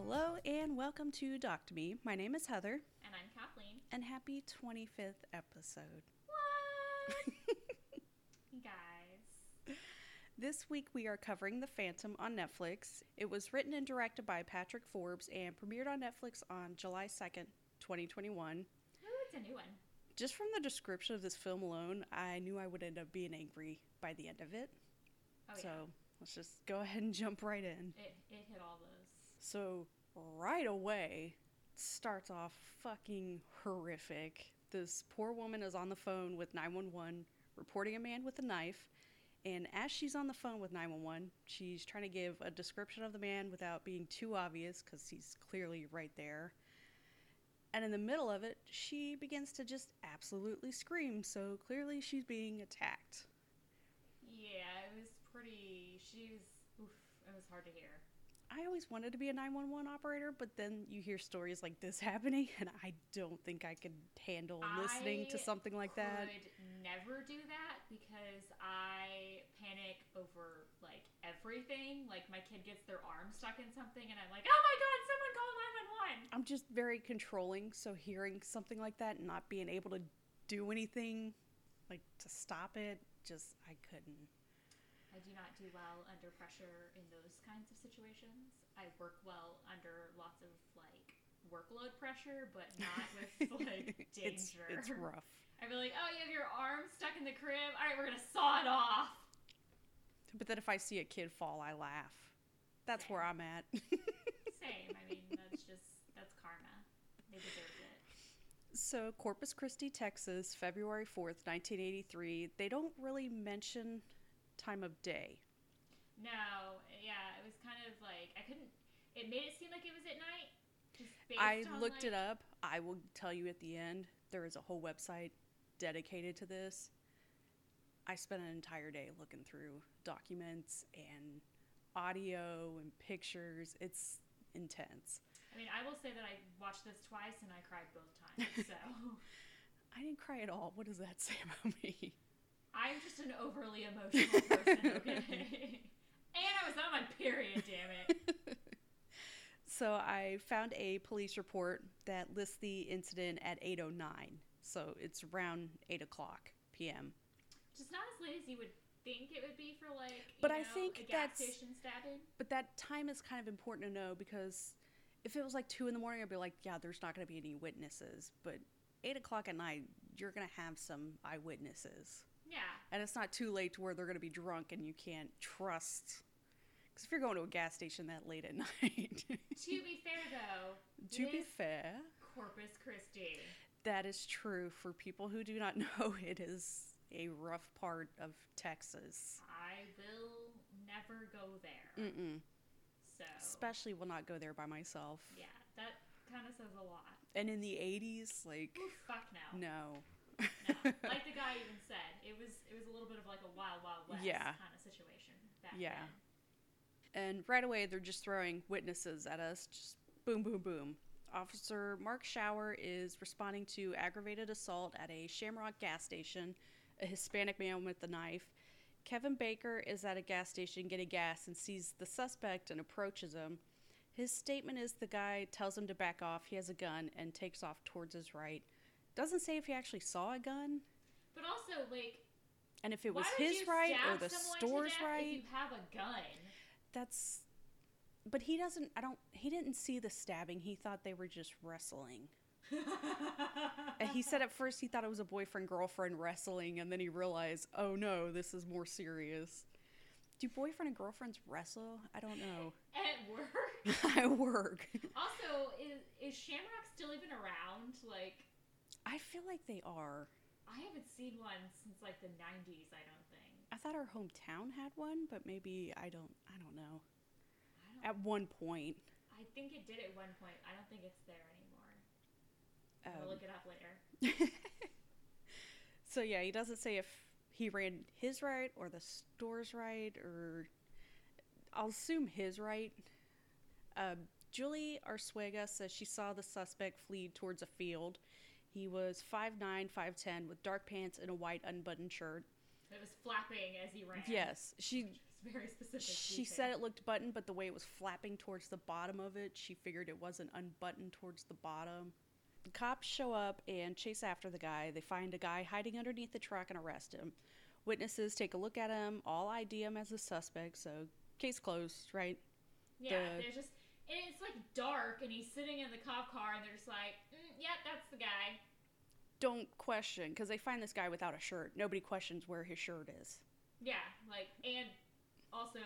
Hello and welcome to Doc to Me. My name is Heather, And I'm Kathleen. and happy 25th episode. What? you guys. This week we are covering The Phantom on Netflix. It was written and directed by Patrick Forbes and premiered on Netflix on July 2nd, 2021. Ooh, it's a new one. Just from the description of this film alone, I knew I would end up being angry by the end of it. Oh, so yeah. let's just go ahead and jump right in. It, it hit all those. So right away starts off fucking horrific. This poor woman is on the phone with 911 reporting a man with a knife. And as she's on the phone with 911, she's trying to give a description of the man without being too obvious because he's clearly right there. And in the middle of it, she begins to just absolutely scream. So clearly she's being attacked. Yeah, it was pretty. She was. Oof, it was hard to hear. I always wanted to be a 911 operator, but then you hear stories like this happening, and I don't think I could handle listening to something like that. I could never do that because I panic over like everything. Like my kid gets their arm stuck in something, and I'm like, oh my god, someone call 911. I'm just very controlling, so hearing something like that and not being able to do anything, like to stop it, just I couldn't. I do not do well under pressure in those kinds of situations. I work well under lots of like workload pressure, but not with like danger. it's, it's rough. I'd be like, oh, you have your arm stuck in the crib. All right, we're gonna saw it off. But then if I see a kid fall, I laugh. That's Same. where I'm at. Same. I mean, that's just that's karma. They deserved it. So, Corpus Christi, Texas, February 4th, 1983. They don't really mention time of day. No, yeah, it was kind of like I couldn't. It made it seem like it was at night. I looked it up. I will tell you at the end. There is a whole website dedicated to this. I spent an entire day looking through documents and audio and pictures. It's intense. I mean, I will say that I watched this twice and I cried both times. So I didn't cry at all. What does that say about me? I'm just an overly emotional person. Okay. and I was on my period. Damn it. So I found a police report that lists the incident at 8:09. So it's around 8 o'clock p.m. Just not as late as you would think it would be for like. You But I think a gas that's- station stabbing. But that time is kind of important to know because if it was like two in the morning, I'd be like, yeah, there's not going to be any witnesses. But eight o'clock at night, you're going to have some eyewitnesses, Yeah. and it's not too late to where they're going to be drunk and you can't trust. Because if you're going to a gas station that late at night, To be fair, though, to be fair, Corpus Christi. that is true. For people who do not know, it is a rough part of Texas. I will never go there. Mm-mm. So Especially will not go there by myself. yeah, that kind of says a lot. And in the 80s, like, Oof, fuck no. no. No. Like the guy even said, it was it was a little bit of like a wild wild west Yeah. kind of situation back Yeah. then. And right away, they're just throwing witnesses at us. Just boom, boom, boom. Officer Mark Schauer is responding to aggravated assault at a Shamrock gas station, a Hispanic man with a knife. Kevin Baker is at a gas station getting gas and sees the suspect and approaches him. His statement is the guy tells him to back off. He has a gun and takes off towards his right. Doesn't say if he actually saw a gun But also like and if it was his right or the store's right. If you have a gun. that's but he doesn't i don't he didn't see the stabbing he thought they were just wrestling and he said at first he thought it was a boyfriend girlfriend wrestling and then he realized oh no this is more serious do boyfriend and girlfriends wrestle i don't know At work. At work Also, is is Shamrock still even around? Like i feel like they are I haven't seen one since like the '90s. I don't think. i thought our hometown had one but maybe i don't i don't know I don't. at one point I think it did at one point. I don't think it's there anymore. I'll um, look it up later. So yeah, he doesn't say if he ran his right or the store's right, or I'll assume his right. Um, Julie Arsuaga says she saw the suspect flee towards a field. He was 5'9", 5'10", with dark pants and a white unbuttoned shirt. It was flapping as he ran. Yes, she very specific. she detail. said it looked buttoned, but the way it was flapping towards the bottom of it, she figured it wasn't unbuttoned towards the bottom. The cops show up and chase after the guy. They find a guy hiding underneath the truck and arrest him. Witnesses take a look at him, all ID him as a suspect, so case closed, right? Yeah, the- they're just. And it's like dark, and he's sitting in the cop car, and they're just like, "Yep, that's the guy." Don't question, because they find this guy without a shirt. Nobody questions where his shirt is. Yeah, like, and also,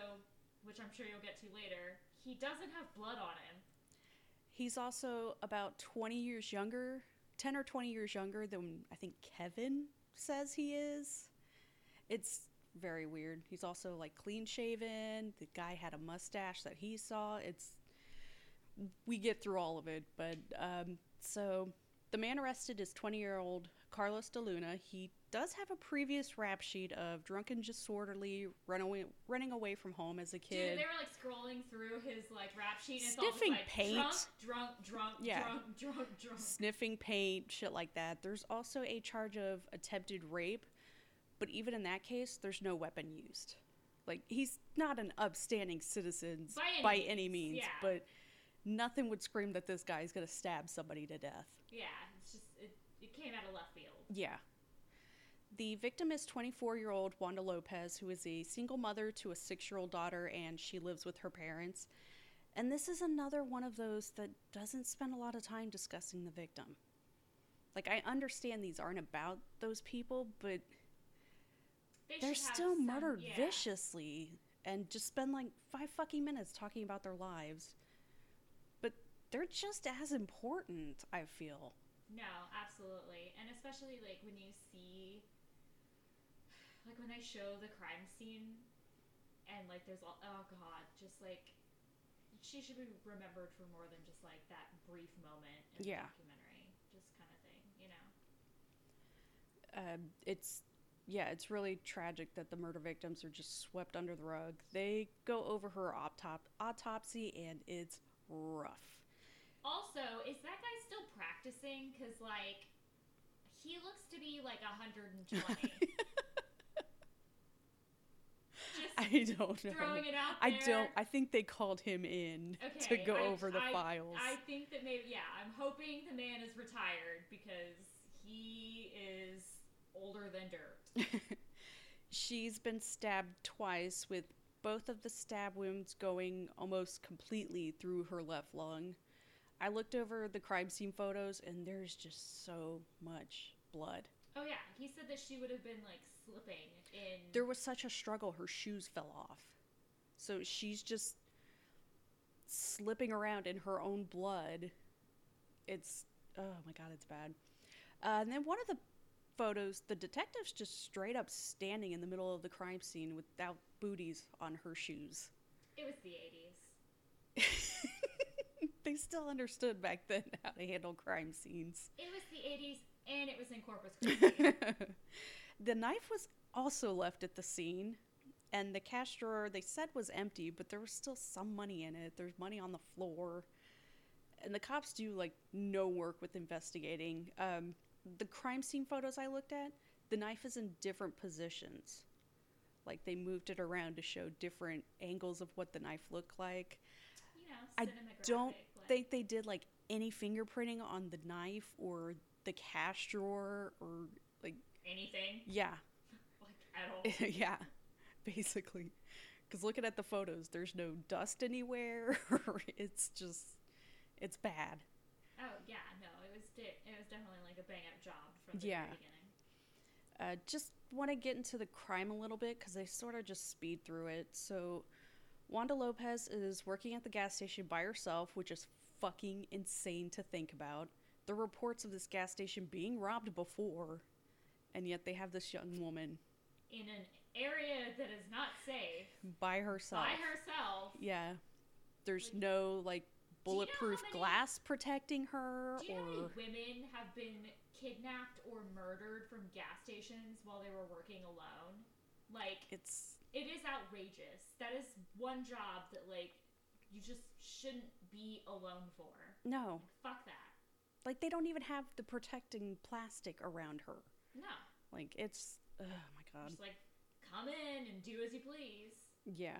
which I'm sure you'll get to later, he doesn't have blood on him. He's also about 20 years younger, 10 or 20 years younger than I think Kevin says he is. It's very weird. He's also like clean shaven. The guy had a mustache that he saw. It's we get through all of it, but um, so the man arrested is 20 year old Carlos De Luna. He does have a previous rap sheet of drunken, disorderly, run away, running away from home as a kid. Dude, they were like scrolling through his like rap sheet, and Sniffing it's all just, like, paint. drunk, drunk, drunk, Yeah. drunk, drunk, drunk. sniffing paint, shit like that. There's also a charge of attempted rape, but even in that case, there's no weapon used. Like he's not an upstanding citizen By any any means, means, yeah. but nothing would scream that this guy is gonna stab somebody to death. Yeah, it's just it, it came out of left field. Yeah. The victim is 24 year old Wanda Lopez, who is a single mother to a six year old daughter, and she lives with her parents. And this is another one of those that doesn't spend a lot of time discussing the victim. Like, I understand these aren't about those people, but They they're still some- murdered yeah. viciously and just spend like five fucking minutes talking about their lives. They're just as important, I feel. No, absolutely. And especially like when you see like when they show the crime scene and like there's all oh god, just like she should be remembered for more than just like that brief moment in Yeah. the documentary. Just kind of thing, you know. um, it's yeah, it's really tragic that the murder victims are just swept under the rug. They go over her autop- autopsy, and it's rough. Also, is that guy still practicing? Because, like, he looks to be like 120. Just I don't know. throwing it out I don't. I think they called him in to go I- over the I- files. I think that maybe, yeah, I'm hoping the man is retired because he is older than dirt. She's been stabbed twice, with both of the stab wounds going almost completely through her left lung. I looked over the crime scene photos, and there's just so much blood. Oh, yeah, he said that she would have been like slipping in. There was such a struggle, her shoes fell off. So she's just slipping around in her own blood. It's, oh my god, it's bad. Uh, and then one of the photos, the detective's just straight up standing in the middle of the crime scene without booties on her shoes. It was the 80s. they still understood back then how to handle crime scenes. It was the 80s, and it was in Corpus Christi. the knife was also left at the scene, and the cash drawer they said was empty, but there was still some money in it. There's money on the floor, and the cops do like no work with investigating. Um, the crime scene photos I looked at, the knife is in different positions. Like they moved it around to show different angles of what the knife looked like. you know, I don't think they did like any fingerprinting on the knife or the cash drawer or like anything yeah like at all. yeah, basically. Because looking at the photos, there's no dust anywhere. it's just, it's bad. oh yeah, no, it was de- it was definitely like a bang up job from the Yeah. beginning. Uh, just want to get into the crime a little bit because they sort of just speed through it. So, Wanda Lopez is working at the gas station by herself, which is fucking insane to think about. The reports of this gas station being robbed before, and yet they have this young woman In an area that is not safe by herself. by herself. Yeah. There's Like, no like you know bulletproof many- glass protecting her Do you know how many women have been kidnapped or murdered from gas stations while they were working alone? Like it's it is outrageous. That is one job that like you just shouldn't be alone for. no. Fuck that. Like they don't even have the protecting plastic around her. No. Like it's oh my god. Just like come in and do as you please. Yeah.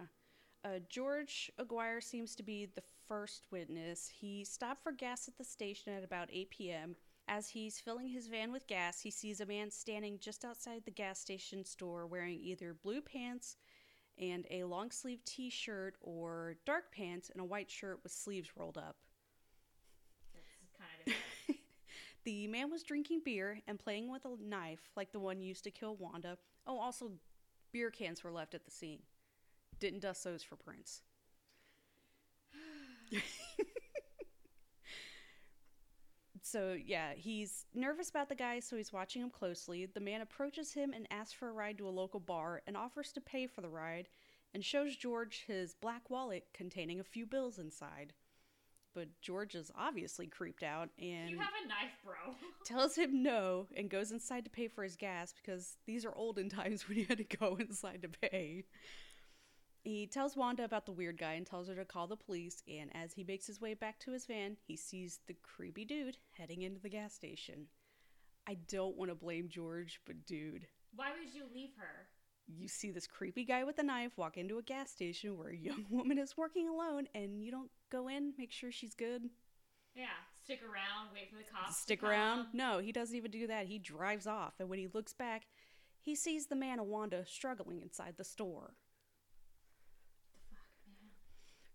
Uh, George Aguirre seems to be the first witness. He stopped for gas at the station at about 8 p.m. As he's filling his van with gas, he sees a man standing just outside the gas station store wearing either blue pants and a long sleeve t shirt or dark pants and a white shirt with sleeves rolled up. Kind of. The man was drinking beer and playing with a knife like the one used to kill Wanda. Oh, also, beer cans were left at the scene. Didn't dust those for prints. so, yeah, he's nervous about the guy, so he's watching him closely. The man approaches him and asks for a ride to a local bar and offers to pay for the ride and shows George his black wallet containing a few bills inside. But George is obviously creeped out and you have a knife, bro. tells him no and goes inside to pay for his gas because these are olden times when you had to go inside to pay. He tells Wanda about the weird guy and tells her to call the police. And as he makes his way back to his van, he sees the creepy dude heading into the gas station. I don't want to blame George, but dude, Why would you leave her? you see this creepy guy with a knife walk into a gas station where a young woman is working alone, and you don't go in, make sure she's good, Yeah, stick around, wait for the cops. stick around. No, he doesn't even do that. He drives off, and when he looks back, he sees the man and Wanda struggling inside the store. Fuck, man.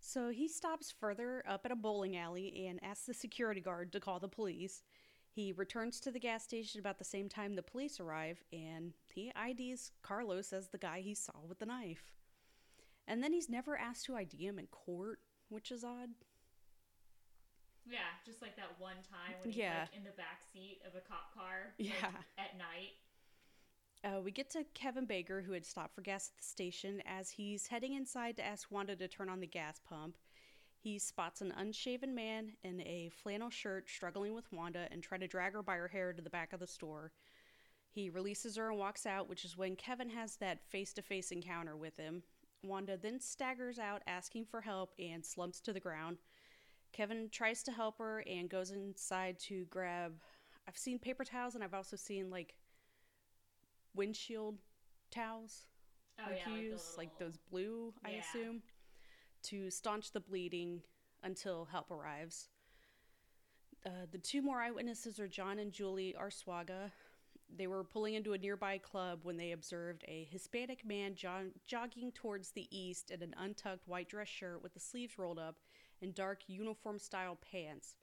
So he stops further up at a bowling alley and asks the security guard to call the police. He returns to the gas station about the same time the police arrive, and he IDs Carlos as the guy he saw with the knife. And then he's never asked to ID him in court, which is odd. Yeah, just like that one time when he's Yeah. like in the back seat of a cop car. like, at night. Uh, we get to Kevin Baker, who had stopped for gas at the station. As he's heading inside to ask Wanda to turn on the gas pump, he spots an unshaven man in a flannel shirt struggling with Wanda and trying to drag her by her hair to the back of the store. He releases her and walks out, which is when Kevin has that face to face encounter with him. Wanda then staggers out, asking for help, and slumps to the ground. Kevin tries to help her and goes inside to grab. I've seen paper towels, and I've also seen like windshield towels Oh like yeah, you like, use, like little- those blue, I Yeah. assume, to staunch the bleeding until help arrives. Uh, the two more eyewitnesses are John and Julie Arsuaga. They were pulling into a nearby club when they observed a Hispanic man jo- jogging towards the east in an untucked white dress shirt with the sleeves rolled up and dark uniform style pants.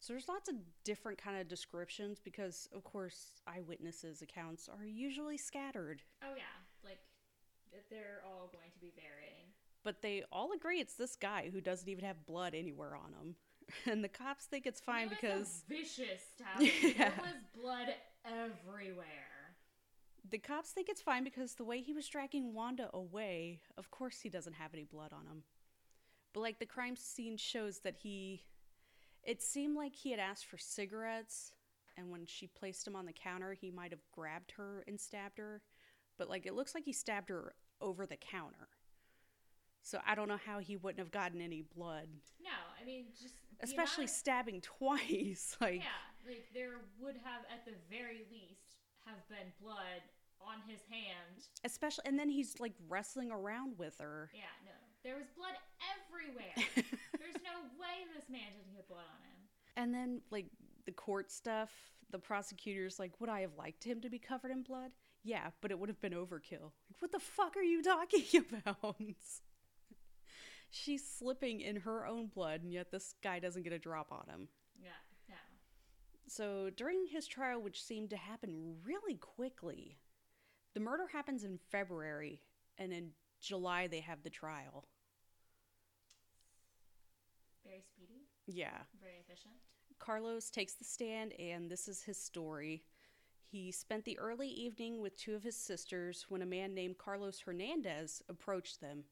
So there's lots of different kind of descriptions because, of course, eyewitnesses' accounts are usually scattered. Oh yeah, like they're all going to be varying. But they all agree it's this guy who doesn't even have blood anywhere on him. And the cops think it's fine it was because vicious. Yeah. There was blood everywhere. the cops think it's fine because the way he was dragging Wanda away, of course he doesn't have any blood on him. But like the crime scene shows that he it seemed like he had asked for cigarettes and when she placed him on the counter, he might have grabbed her and stabbed her. But like it looks like he stabbed her over the counter. So I don't know how he wouldn't have gotten any blood. No, I mean just Especially stabbing twice. Like yeah, like there would have at the very least have been blood on his hand. especially and then he's like wrestling around with her. Yeah, no, there was blood everywhere. There's no way this man didn't get blood on him. And then, like, the court stuff, the prosecutor's like, would I have liked him to be covered in blood? Yeah, but it would have been overkill. Like, what the fuck are you talking about? She's slipping in her own blood, and yet this guy doesn't get a drop on him. Yeah, no. So, during his trial, which seemed to happen really quickly, the murder happens in February, and in July, they have the trial. Very speedy, Yeah. very efficient. Carlos takes the stand, and this is his story. He spent the early evening with two of his sisters when a man named Carlos Hernandez approached them.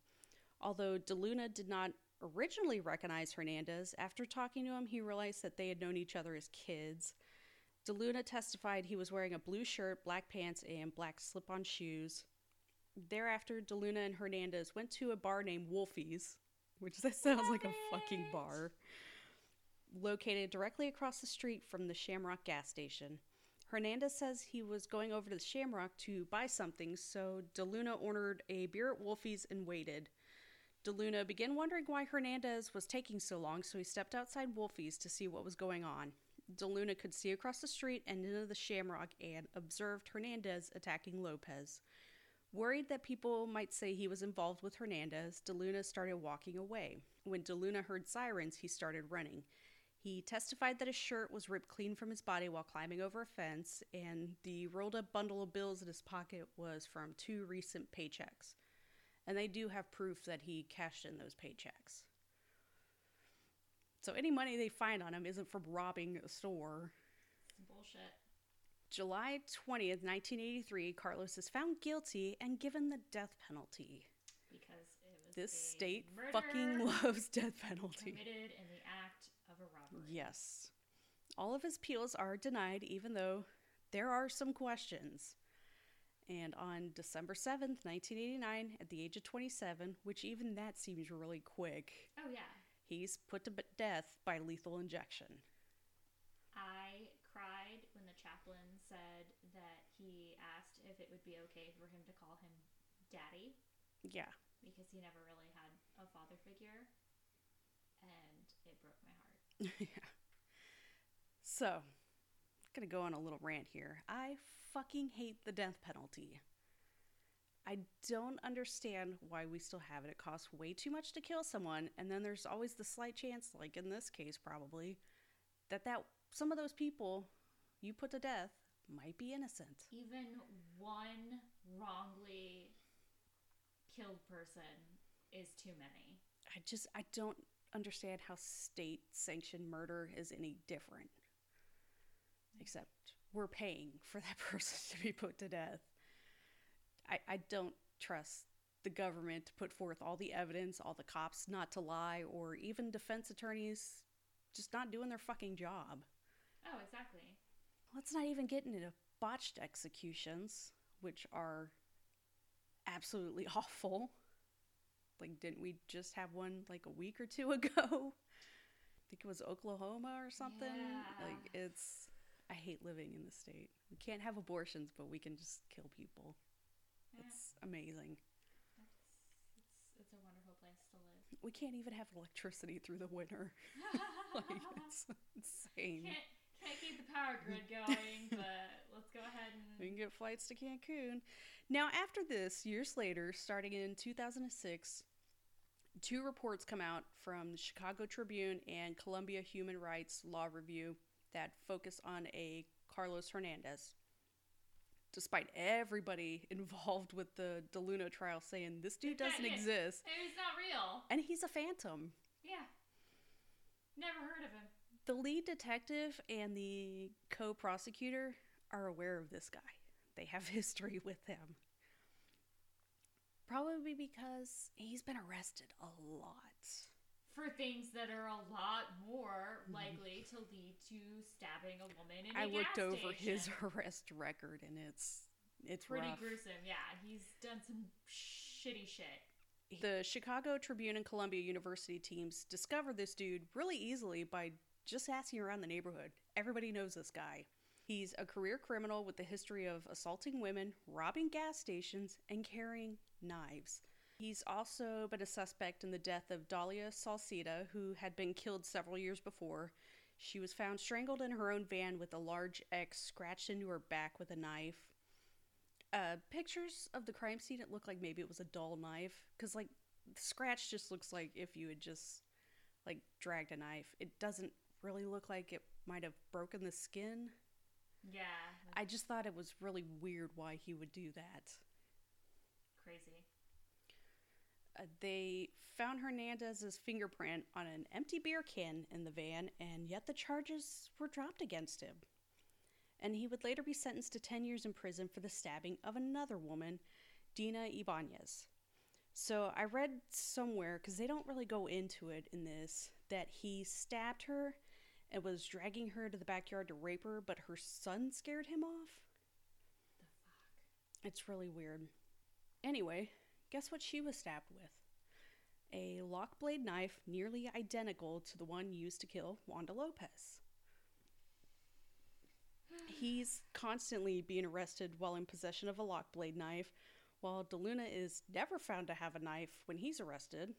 Although DeLuna did not originally recognize Hernandez, after talking to him, he realized that they had known each other as kids. DeLuna testified he was wearing a blue shirt, black pants, and black slip on shoes. Thereafter, DeLuna and Hernandez went to a bar named Wolfie's, which that sounds like a fucking bar located directly across the street from the Shamrock gas station. Hernandez says he was going over to the Shamrock to buy something, so DeLuna ordered a beer at Wolfie's and waited. DeLuna began wondering why Hernandez was taking so long, so he stepped outside Wolfie's to see what was going on. DeLuna could see across the street and into the Shamrock and observed Hernandez attacking Lopez. Worried that people might say he was involved with Hernandez, DeLuna started walking away. When DeLuna heard sirens, he started running. He testified that his shirt was ripped clean from his body while climbing over a fence, and the rolled up bundle of bills in his pocket was from two recent paychecks. And they do have proof that he cashed in those paychecks. So any money they find on him isn't from robbing a store. Bullshit. July 20th, 1983, Carlos is found guilty and given the death penalty. Because it was This state fucking loves death penalty. committed in the act of a robbery. Yes. All of his appeals are denied, even though there are some questions. And on December 7th, 1989, at the age of 27, which even that seems really quick, Oh yeah. he's put to death by lethal injection. I cried when the chaplain said that he asked if it would be okay for him to call him daddy Yeah. because he never really had a father figure. And it broke my heart. yeah. So, I'm gonna go on a little rant here. I fucking hate the death penalty. I don't understand why we still have it. It costs way too much to kill someone, and then there's always the slight chance, like in this case probably, that that some of those people you put to death might be innocent. Even one wrongly killed person is too many. I just I don't understand how state sanctioned murder is any different. Except we're paying for that person to be put to death. I, I don't trust the government to put forth all the evidence, all the cops not to lie, or even defense attorneys just not doing their fucking job. Oh, exactly. Let's not even get into botched executions, which are absolutely awful. Like, didn't we just have one like a week or two ago? I think it was Oklahoma or something. Yeah. Like, it's. I hate living in the state. We can't have abortions, but we can just kill people. Yeah. It's amazing. It's, it's a wonderful place to live. We can't even have electricity through the winter. like, it's insane. can't, can't keep the power grid going, but let's go ahead and. We can get flights to Cancun. Now, after this, years later, starting in 2006, two reports come out from the Chicago Tribune and Columbia Human Rights Law Review that focus on a Carlos Hernandez. Despite everybody involved with the DeLuna trial saying this dude doesn't Yeah. exist he's not real. and he's a phantom. Yeah. Never heard of him. The lead detective and the co prosecutor are aware of this guy. They have history with him. Probably because he's been arrested a lot. For things that are a lot more likely to lead to stabbing a woman in a Mm-hmm. I looked gas over his arrest record and it's it's Pretty rough. gruesome. Yeah, he's done some shitty shit. The Chicago Tribune and Columbia University teams discovered this dude really easily by just asking around the neighborhood. Everybody knows this guy. He's a career criminal with a history of assaulting women, robbing gas stations, and carrying knives. He's also been a suspect in the death of Dahlia Sauceda, who had been killed several years before. She was found strangled in her own van with a large X scratched into her back with a knife. Uh, pictures of the crime scene, it looked like maybe it was a dull knife. Because, like, the scratch just looks like if you had just, like, dragged a knife. It doesn't really look like it might have broken the skin. Yeah, I just thought it was really weird why he would do that. crazy. Uh, they found Hernandez's fingerprint on an empty beer can in the van, and yet the charges were dropped against him. And he would later be sentenced to 10 years in prison for the stabbing of another woman, Dina Ybanez. So I read somewhere, because they don't really go into it in this, that he stabbed her and was dragging her to the backyard to rape her, but her son scared him off. The fuck? It's really weird. Anyway, guess what she was stabbed with? A lock blade knife nearly identical to the one used to kill Wanda Lopez. He's constantly being arrested while in possession of a lock blade knife, while DeLuna is never found to have a knife when he's arrested.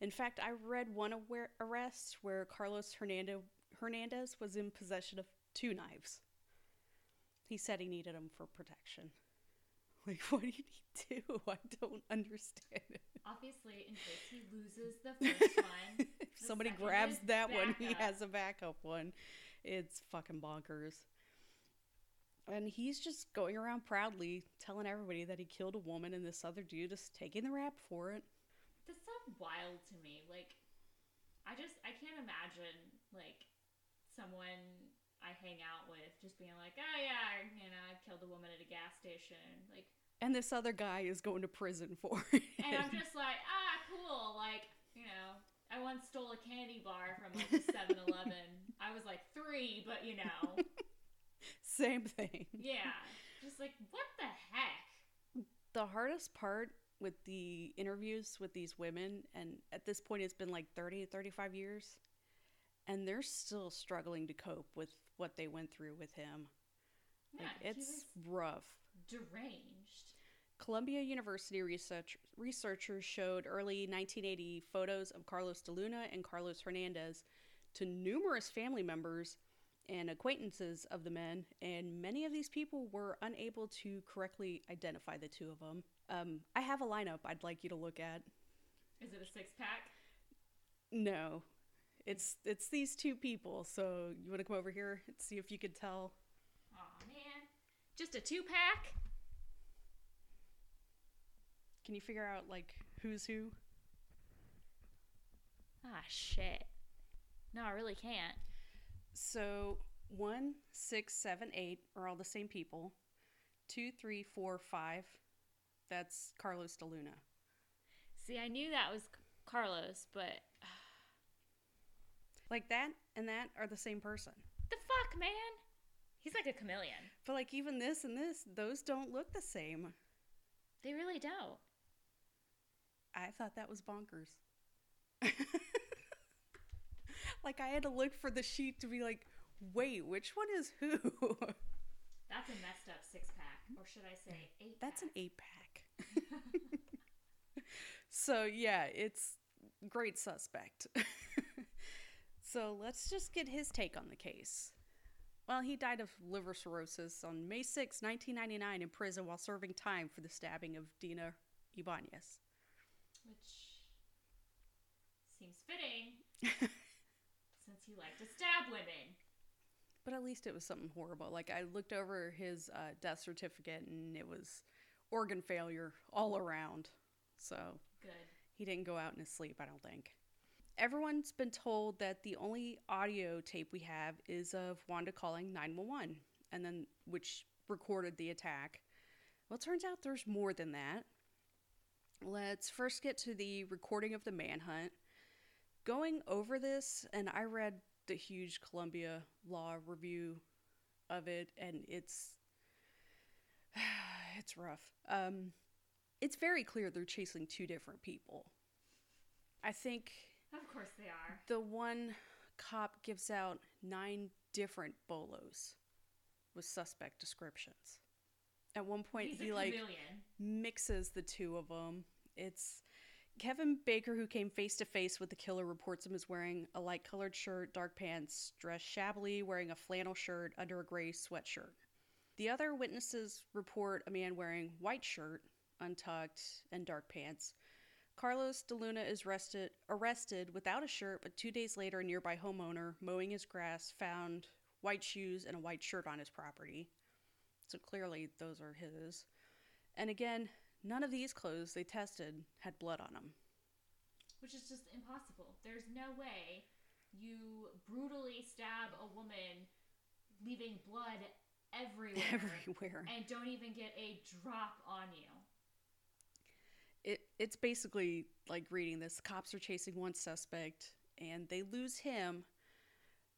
In fact, I read one aware- arrest where Carlos Hernando- Hernandez was in possession of two knives. He said he needed them for protection. Like, what did he do? I don't understand it. Obviously, in case he loses the first one, if The somebody grabs that one, he has a backup one. It's fucking bonkers. And he's just going around proudly telling everybody that he killed a woman and this other dude is taking the rap for it. Wild to me. Like, I just I can't imagine like someone I hang out with just being like, oh yeah, you know, I killed a woman at a gas station. Like, And this other guy is going to prison for it. and I'm just like, ah, cool. Like, you know, I once stole a candy bar from like a 7-Eleven. I was like three, but you know, Same thing. yeah. Just like, what the heck? The hardest part with the interviews with these women, and at this point it's been like 30, 35 years, and they're still struggling to cope with what they went through with him. Yeah, Like, it's rough. deranged. Columbia University research, researchers showed early 1980 photos of Carlos de Luna and Carlos Hernandez to numerous family members and acquaintances of the men, and many of these people were unable to correctly identify the two of them. Um, I have a lineup I'd like you to look at. Is it a six pack? No, it's it's these two people. So you want to come over here and see if you could tell? Aw, man. Just a two pack? Can you figure out like who's who? Ah, shit. No, I really can't. So one, six, seven, eight are all the same people. Two, three, four, five. That's Carlos de Luna. See, I knew that was Carlos, but Like that and that are the same person. the fuck, man? He's like a chameleon. But like even this and this, those don't look the same. They really don't. I thought that was bonkers. like I had to look for the sheet to be like, wait, which one is who? That's a messed up six pack, or should I say eight? That's an eight pack. So yeah, it's great suspect. so let's just get his take on the case. Well, he died of liver cirrhosis on May 6, 1999, in prison while serving time for the stabbing of Dina Ybanez. Which seems fitting, since he liked to stab women. But at least it was something horrible. Like, I looked over his uh, death certificate and it was organ failure all around. So Good. He didn't go out in his sleep, I don't think. Everyone's been told that the only audio tape we have is of Wanda calling 911 and then which recorded the attack. Well, it turns out there's more than that. Let's first get to the recording of the manhunt. Going over this, and I read the huge Columbia Law review of it, and it's it's rough. Um, it's very clear they're chasing two different people. I think Of course they are. the one cop gives out nine different bolos with suspect descriptions. At one point, He's he like chameleon. mixes the two of them. It's Kevin Baker, who came face to face with the killer, reports him as wearing a light colored shirt, dark pants, dressed shabbily, wearing a flannel shirt under a gray sweatshirt. The other witnesses report a man wearing white shirt, untucked, and dark pants. Carlos de Luna is arrested, arrested without a shirt, but two days later, a nearby homeowner mowing his grass found white shoes and a white shirt on his property. So clearly, those are his. And again, none of these clothes they tested had blood on them. which is just impossible. There's no way you brutally stab a woman, leaving blood everywhere, Everywhere. and don't even get a drop on you. It, it's basically like reading this. Cops are chasing one suspect and they lose him,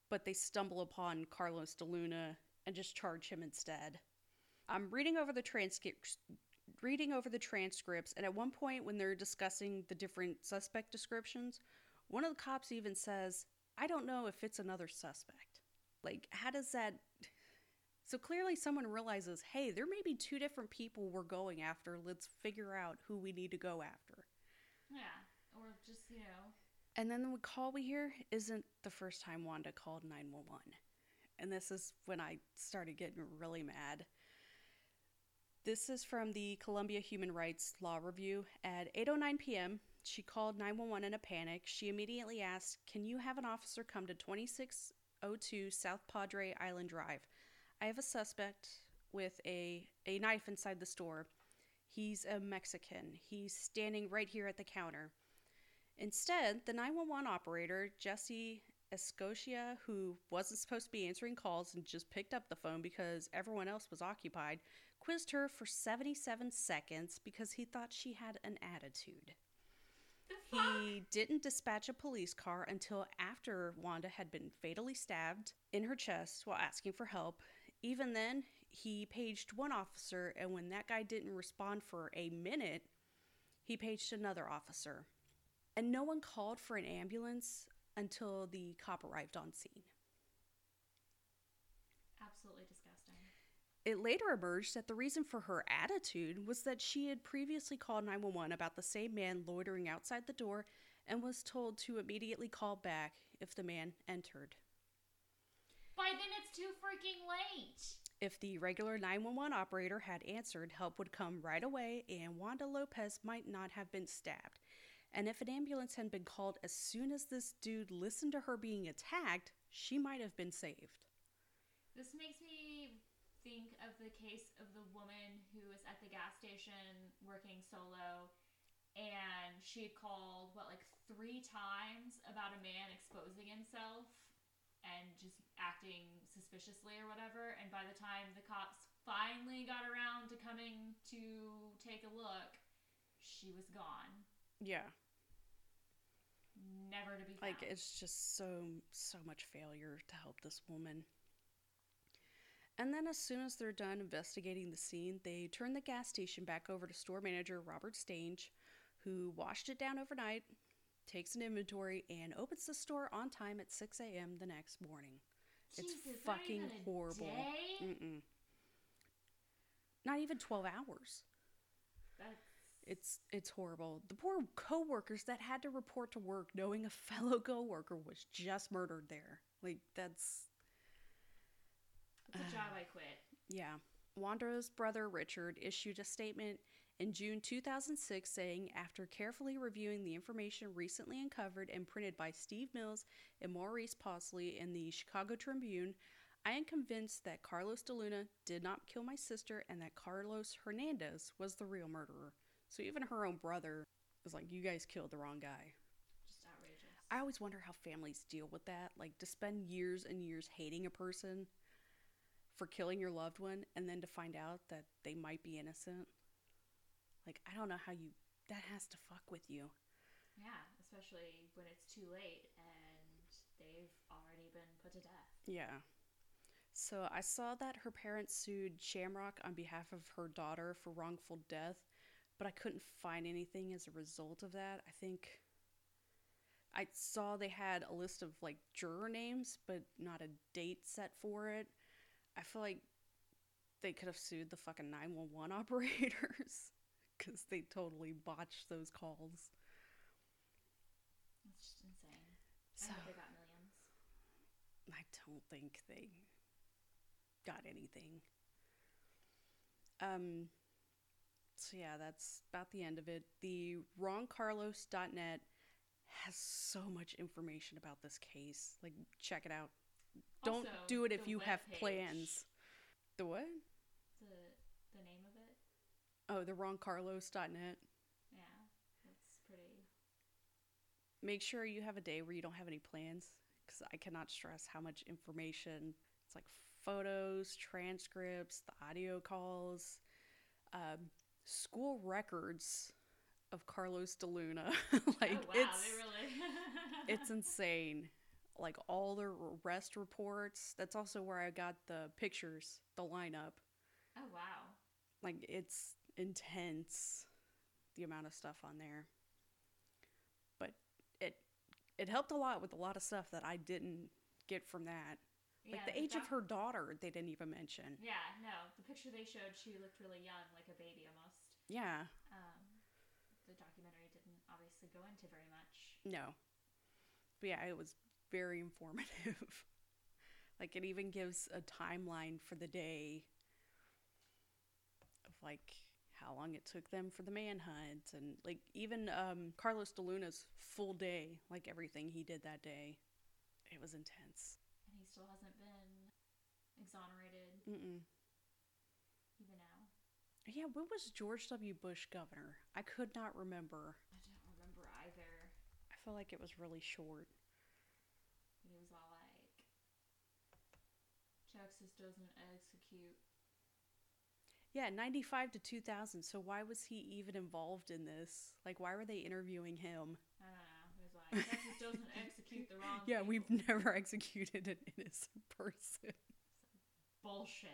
but they stumble upon Carlos de Luna and just charge him instead. I'm reading over the transcripts reading over the transcripts and at one point when they're discussing the different suspect descriptions, one of the cops even says, "I don't know if it's another suspect." Like how does that So clearly, someone realizes hey, there may be two different people we're going after. Let's figure out who we need to go after. Yeah. Or just, you know. And then the call we hear isn't the first time Wanda called 911. And this is when I started getting really mad. This is from the Columbia Human Rights Law Review. At 8:09 p.m., she called 911 in a panic. She immediately asked, "Can you have an officer come to 2602 South Padre Island Drive? I have a suspect with a a knife inside the store. He's a Mexican. He's standing right here at the counter." Instead, the 911 operator, Jesse Escochea, who wasn't supposed to be answering calls and just picked up the phone because everyone else was occupied, quizzed her for 77 seconds because he thought she had an attitude. He didn't dispatch a police car until after Wanda had been fatally stabbed in her chest while asking for help. Even then, he paged one officer, and when that guy didn't respond for a minute, he paged another officer. And no one called for an ambulance until the cop arrived on scene. Absolutely disgusting. It later emerged that the reason for her attitude was that she had previously called 911 about the same man loitering outside the door and was told to immediately call back if the man entered. By then it's too freaking late. If the regular 911 operator had answered, help would come right away and Wanda Lopez might not have been stabbed. And if an ambulance had been called as soon as this dude listened to her being attacked, she might have been saved. This makes me think of the case of the woman who was at the gas station working solo and she called what like three times about a man exposing himself and just acting suspiciously or whatever and by the time the cops finally got around to coming to take a look she was gone Yeah. never to be found Like it's just so so much failure to help this woman. And then as soon as they're done investigating the scene, they turn the gas station back over to store manager Robert Stange, who washed it down overnight, takes an inventory, and opens the store on time at 6 a.m. the next morning. It's Jesus, not fucking a horrible. Not even 12 hours. That's It's it's horrible. The poor coworkers that had to report to work knowing a fellow coworker was just murdered there. Like that's It's a job I quit. yeah. Wanda's brother Richard issued a statement in June 2006 saying, after carefully reviewing the information recently uncovered and printed by Steve Mills and Maurice Possley in the Chicago Tribune, I am convinced that Carlos de Luna did not kill my sister and that Carlos Hernandez was the real murderer. So even her own brother was like, You guys killed the wrong guy. Just outrageous. I always wonder how families deal with that. Like to spend years and years hating a person for killing your loved one and then to find out that they might be innocent. Like I don't know how you that has to fuck with you. yeah, especially when it's too late and they've already been put to death. Yeah. So I saw that her parents sued Shamrock on behalf of her daughter for wrongful death, but I couldn't find anything as a result of that. I think I saw they had a list of like juror names, but not a date set for it. I feel like they could have sued the fucking 911 operators because they totally botched those calls. It's just insane. So I they got millions. I don't think they got anything. Um so yeah, that's about the end of it. The wrongcarlos.net has so much information about this case. Like check it out. Don't Also, do it if you have webpage. plans. The what? The the name of it? Oh, the wrongcarlos.net. Yeah. That's pretty Make sure you have a day where you don't have any plans cuz I cannot stress how much information. It's like photos, transcripts, the audio calls, um, school records of Carlos de Luna. like Oh wow, it's they really it's insane. Like all the arrest reports. That's also where I got the pictures, the lineup. Oh wow. Like it's intense the amount of stuff on there. But it it helped a lot with a lot of stuff that I didn't get from that. Like Yeah, the the age of her daughter, they didn't even mention. Yeah, no. The picture they showed, she looked really young, like a baby almost. Yeah, Um, the documentary didn't obviously go into very much. no. But yeah, it was very informative. like it even gives a timeline for the day of like how long it took them for the manhunt and like even um Carlos DeLuna's full day, like everything he did that day. It was intense. And he still hasn't been exonerated Mm-mm. even now. Yeah, when was George W. Bush governor? I could not remember. I don't remember either. I feel like it was really short. He was all like, Texas doesn't execute. Yeah, 95 to 2000. So why was he even involved in this? Like, why were they interviewing him? I don't know. Like, Texas doesn't execute the wrong Yeah, people." we've never executed an innocent person. Bullshit.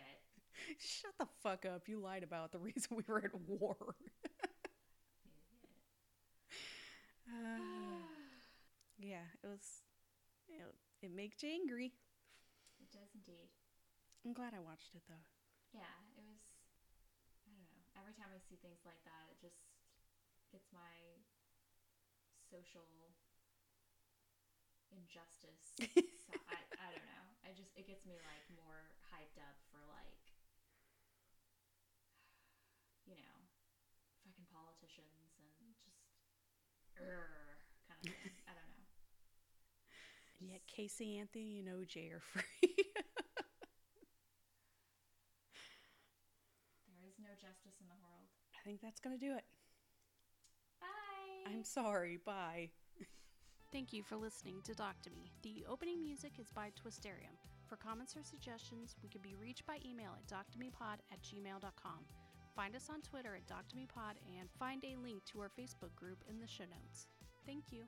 Shut the fuck up. You lied about the reason we were at war. Idiot. Uh, yeah, it was. It, it makes you angry. It does indeed. I'm glad I watched it though. Yeah, it was. Know. Every time I see things like that, it just gets my social injustice. so I, I don't know. I just it gets me like more hyped up for like you know fucking politicians and just er kind of thing. I don't know. And yet Casey Anthony and OJ are free. There is no justice in the world. I think that's gonna do it. Bye. I'm sorry. Bye. Thank you for listening to Doc to Me. The opening music is by Twisterium. For comments or suggestions, we can be reached by email at doctomepod at gmail.com. Find us on Twitter at doctomepod and find a link to our Facebook group in the show notes. Thank you.